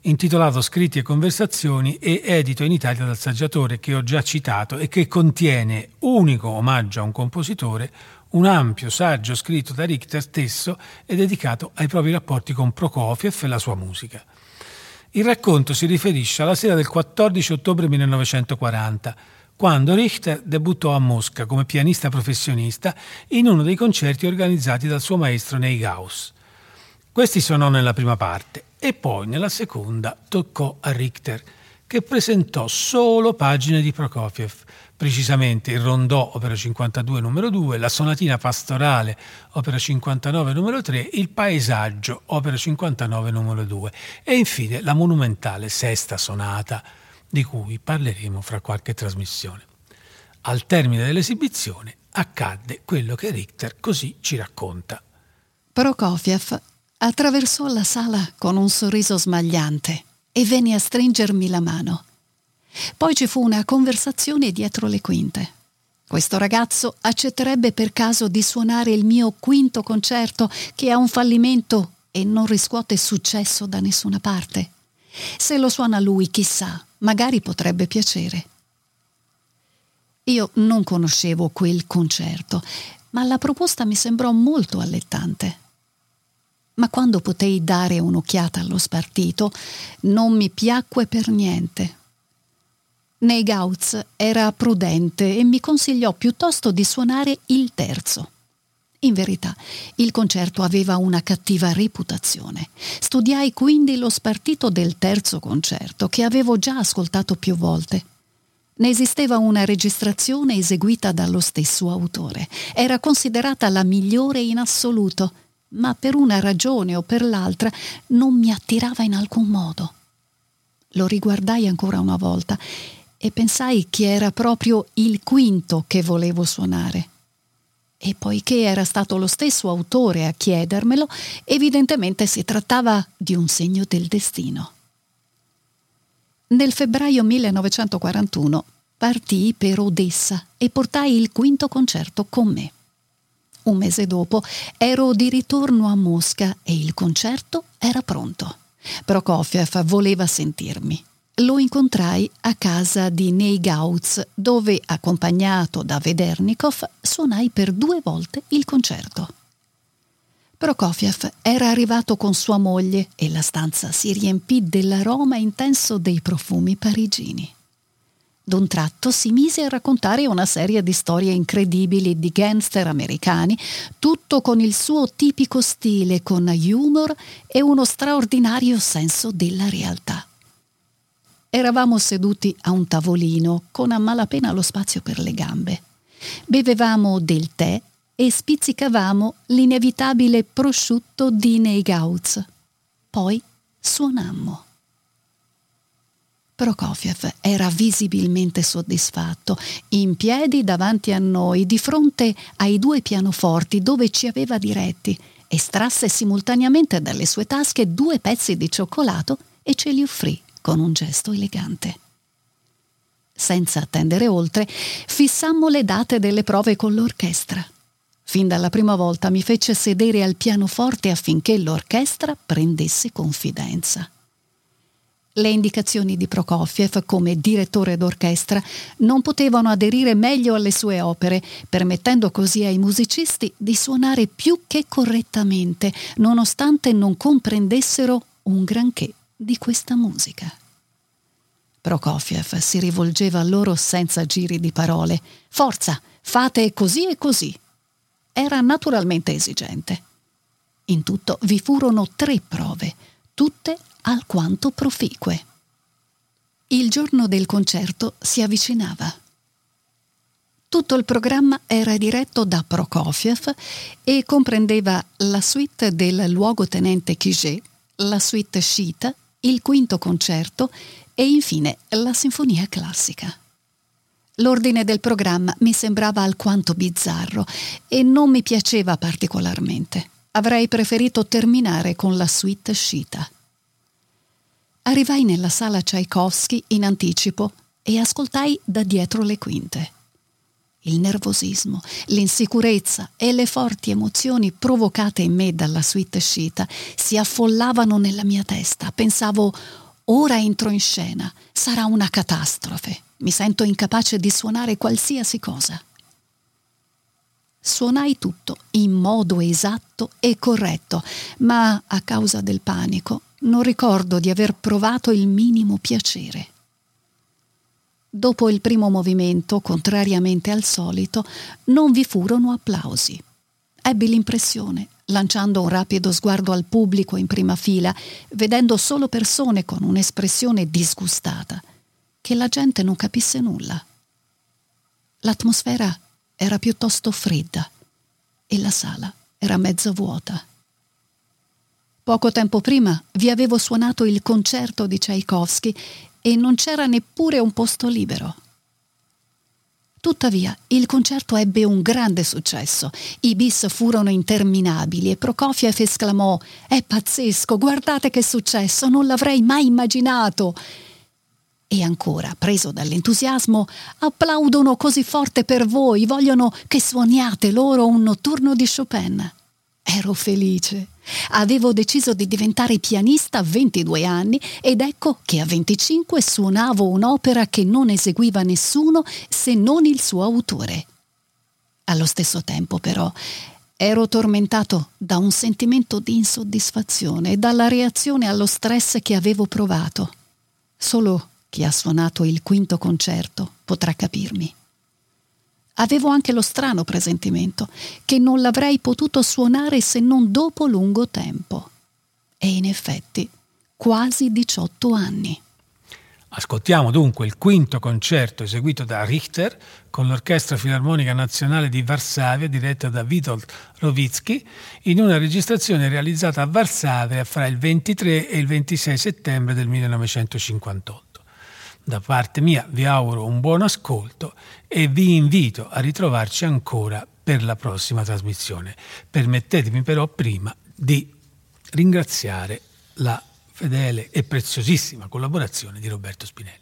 intitolato Scritti e conversazioni e edito in Italia dal saggiatore che ho già citato e che contiene, unico omaggio a un compositore, un ampio saggio scritto da Richter stesso e dedicato ai propri rapporti con Prokofiev e la sua musica. Il racconto si riferisce alla sera del 14 ottobre 1940, quando Richter debuttò a Mosca come pianista professionista in uno dei concerti organizzati dal suo maestro Neigaus. Questi suonò nella prima parte e poi nella seconda toccò a Richter, che presentò solo pagine di Prokofiev, precisamente il rondò opera 52 numero 2, la sonatina pastorale opera 59 numero 3, il paesaggio opera 59 numero 2 e infine la monumentale sesta sonata di cui parleremo fra qualche trasmissione. Al termine dell'esibizione accadde quello che Richter così ci racconta. Prokofiev Attraversò la sala con un sorriso smagliante e venne a stringermi la mano. Poi ci fu una conversazione dietro le quinte. Questo ragazzo accetterebbe per caso di suonare il mio quinto concerto che ha un fallimento e non riscuote successo da nessuna parte. Se lo suona lui, chissà, magari potrebbe piacere. Io non conoscevo quel concerto, ma la proposta mi sembrò molto allettante. Ma quando potei dare un'occhiata allo spartito non mi piacque per niente. Nei Gauz era prudente e mi consigliò piuttosto di suonare il terzo. In verità, il concerto aveva una cattiva reputazione. Studiai quindi lo spartito del terzo concerto, che avevo già ascoltato più volte. Ne esisteva una registrazione eseguita dallo stesso autore. Era considerata la migliore in assoluto, ma per una ragione o per l'altra non mi attirava in alcun modo. Lo riguardai ancora una volta e pensai che era proprio il quinto che volevo suonare e poiché era stato lo stesso autore a chiedermelo, evidentemente si trattava di un segno del destino. Nel febbraio 1941 partii per Odessa e portai il quinto concerto con me. Un mese dopo ero di ritorno a Mosca e il concerto era pronto. Prokofiev voleva sentirmi lo incontrai a casa di Neigauz, dove, accompagnato da Vedernikov, suonai per due volte il concerto. Prokofiev era arrivato con sua moglie e la stanza si riempì dell'aroma intenso dei profumi parigini. D'un tratto si mise a raccontare una serie di storie incredibili di gangster americani, tutto con il suo tipico stile, con humor e uno straordinario senso della realtà. Eravamo seduti a un tavolino con a malapena lo spazio per le gambe. Bevevamo del tè e spizzicavamo l'inevitabile prosciutto di Neigauz. Poi suonammo. Prokofiev era visibilmente soddisfatto, in piedi davanti a noi, di fronte ai due pianoforti dove ci aveva diretti, estrasse simultaneamente dalle sue tasche due pezzi di cioccolato e ce li offrì con un gesto elegante. Senza attendere oltre, fissammo le date delle prove con l'orchestra. Fin dalla prima volta mi fece sedere al pianoforte affinché l'orchestra prendesse confidenza. Le indicazioni di Prokofiev come direttore d'orchestra non potevano aderire meglio alle sue opere, permettendo così ai musicisti di suonare più che correttamente, nonostante non comprendessero un granché di questa musica. Prokofiev si rivolgeva a loro senza giri di parole. Forza, fate così e così. Era naturalmente esigente. In tutto vi furono tre prove, tutte alquanto proficue. Il giorno del concerto si avvicinava. Tutto il programma era diretto da Prokofiev e comprendeva la suite del luogotenente Kiget, la suite Shita il quinto concerto e infine la sinfonia classica. L'ordine del programma mi sembrava alquanto bizzarro e non mi piaceva particolarmente. Avrei preferito terminare con la suite Scita. Arrivai nella sala Tchaikovsky in anticipo e ascoltai da dietro le quinte. Il nervosismo, l'insicurezza e le forti emozioni provocate in me dalla suite scita si affollavano nella mia testa. Pensavo, ora entro in scena, sarà una catastrofe. Mi sento incapace di suonare qualsiasi cosa. Suonai tutto in modo esatto e corretto, ma a causa del panico non ricordo di aver provato il minimo piacere. Dopo il primo movimento, contrariamente al solito, non vi furono applausi. Ebbi l'impressione, lanciando un rapido sguardo al pubblico in prima fila, vedendo solo persone con un'espressione disgustata, che la gente non capisse nulla. L'atmosfera era piuttosto fredda e la sala era mezzo vuota. Poco tempo prima vi avevo suonato il concerto di Tchaikovsky e non c'era neppure un posto libero. Tuttavia, il concerto ebbe un grande successo. I bis furono interminabili e Prokofiev esclamò: È pazzesco, guardate che successo, non l'avrei mai immaginato. E ancora, preso dall'entusiasmo, applaudono così forte per voi, vogliono che suoniate loro un notturno di Chopin. Ero felice. Avevo deciso di diventare pianista a 22 anni ed ecco che a 25 suonavo un'opera che non eseguiva nessuno se non il suo autore. Allo stesso tempo, però, Ero tormentato da un sentimento di insoddisfazione e dalla reazione allo stress che avevo provato. Solo chi ha suonato il quinto concerto potrà capirmi. Avevo anche lo strano presentimento che non l'avrei potuto suonare se non dopo lungo tempo. E in effetti quasi 18 anni. Ascoltiamo dunque il quinto concerto eseguito da Richter con l'Orchestra Filarmonica Nazionale di Varsavia diretta da Witold Rovitsky in una registrazione realizzata a Varsavia fra il 23 e il 26 settembre del 1958. Da parte mia vi auguro un buon ascolto e vi invito a ritrovarci ancora per la prossima trasmissione. Permettetemi però prima di ringraziare la fedele e preziosissima collaborazione di Roberto Spinelli.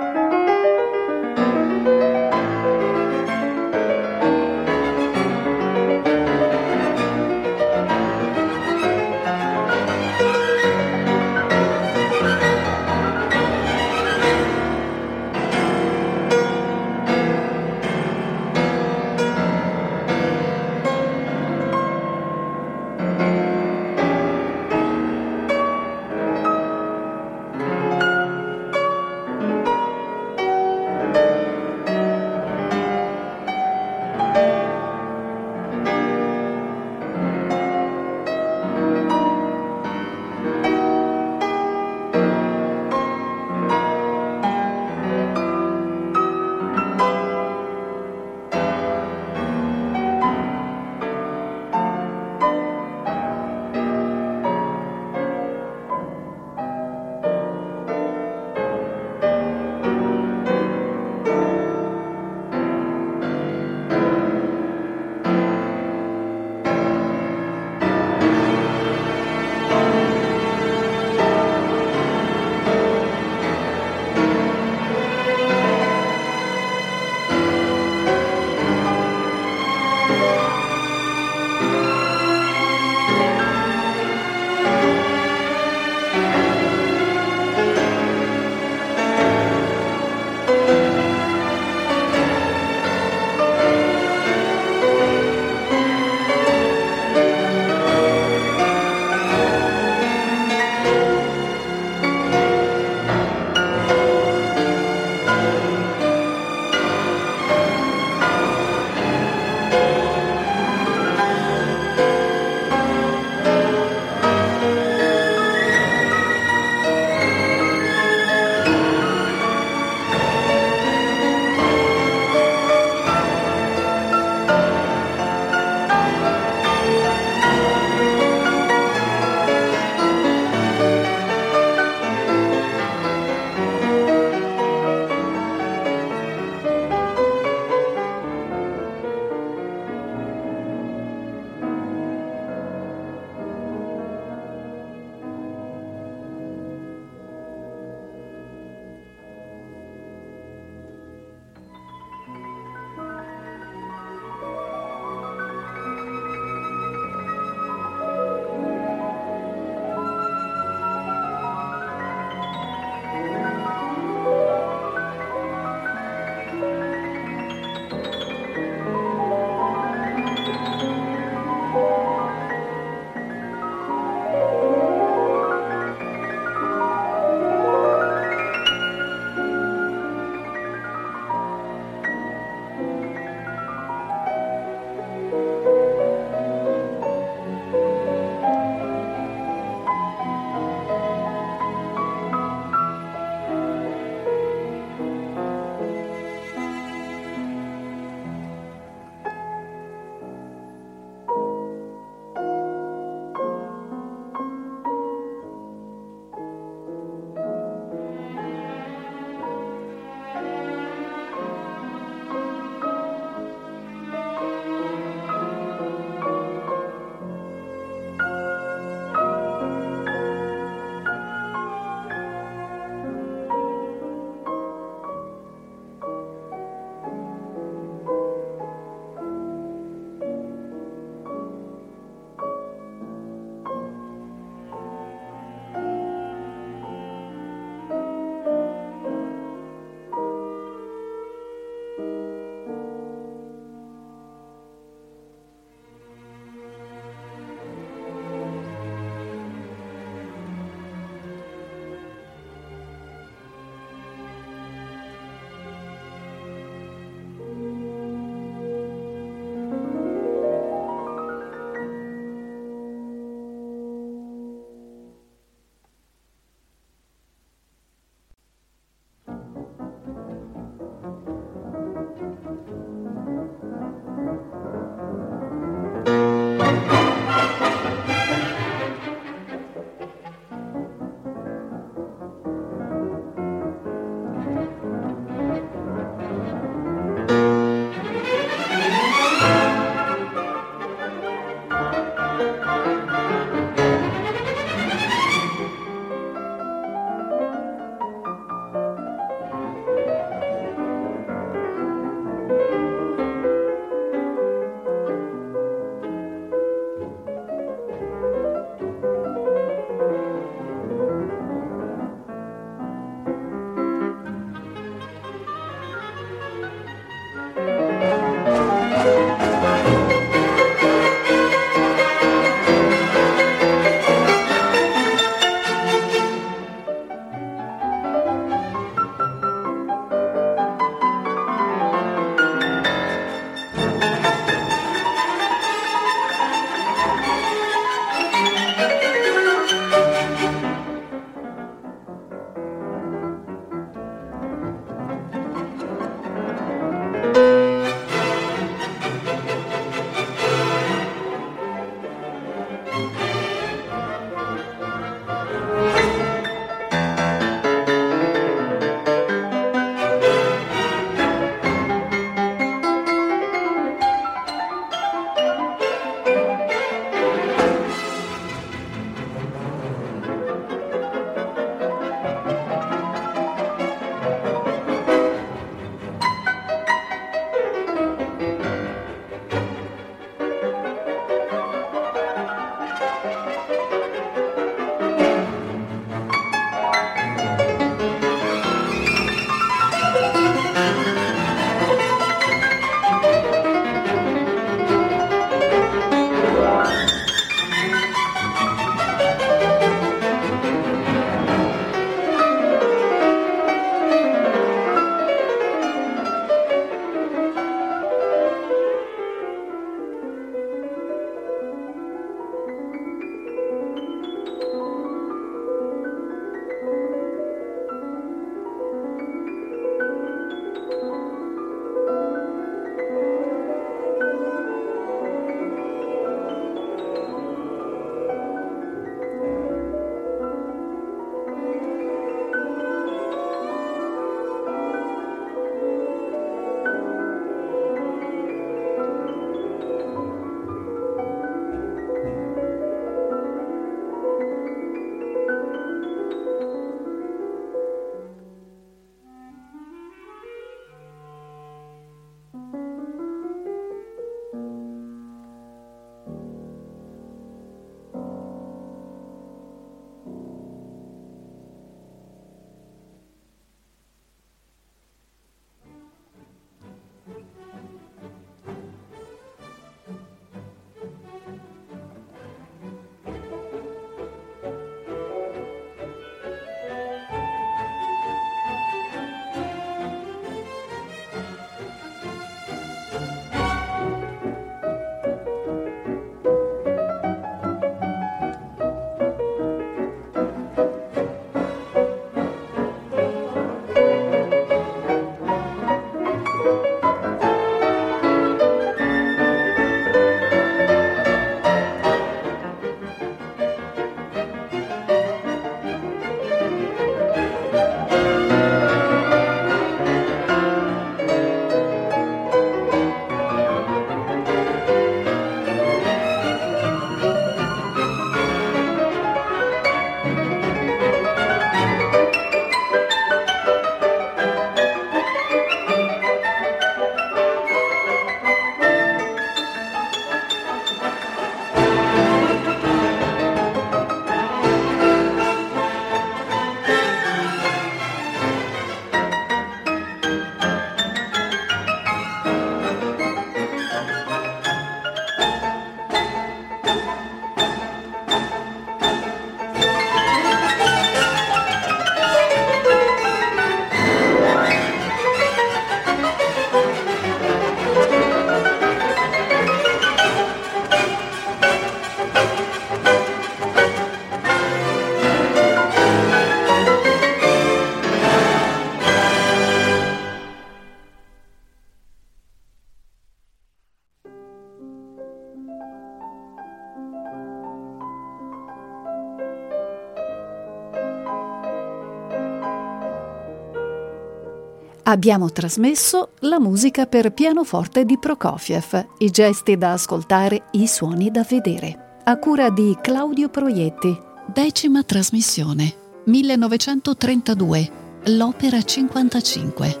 Abbiamo trasmesso la musica per pianoforte di Prokofiev, i gesti da ascoltare, i suoni da vedere, a cura di Claudio Proietti. Decima trasmissione, 1932, l'opera 55.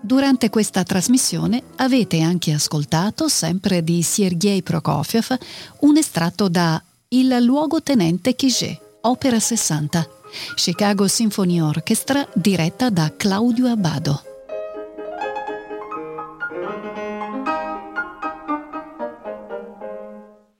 Durante questa trasmissione avete anche ascoltato, sempre di Sergei Prokofiev, un estratto da Il luogotenente Quiget, opera 60, Chicago Symphony Orchestra diretta da Claudio Abbado.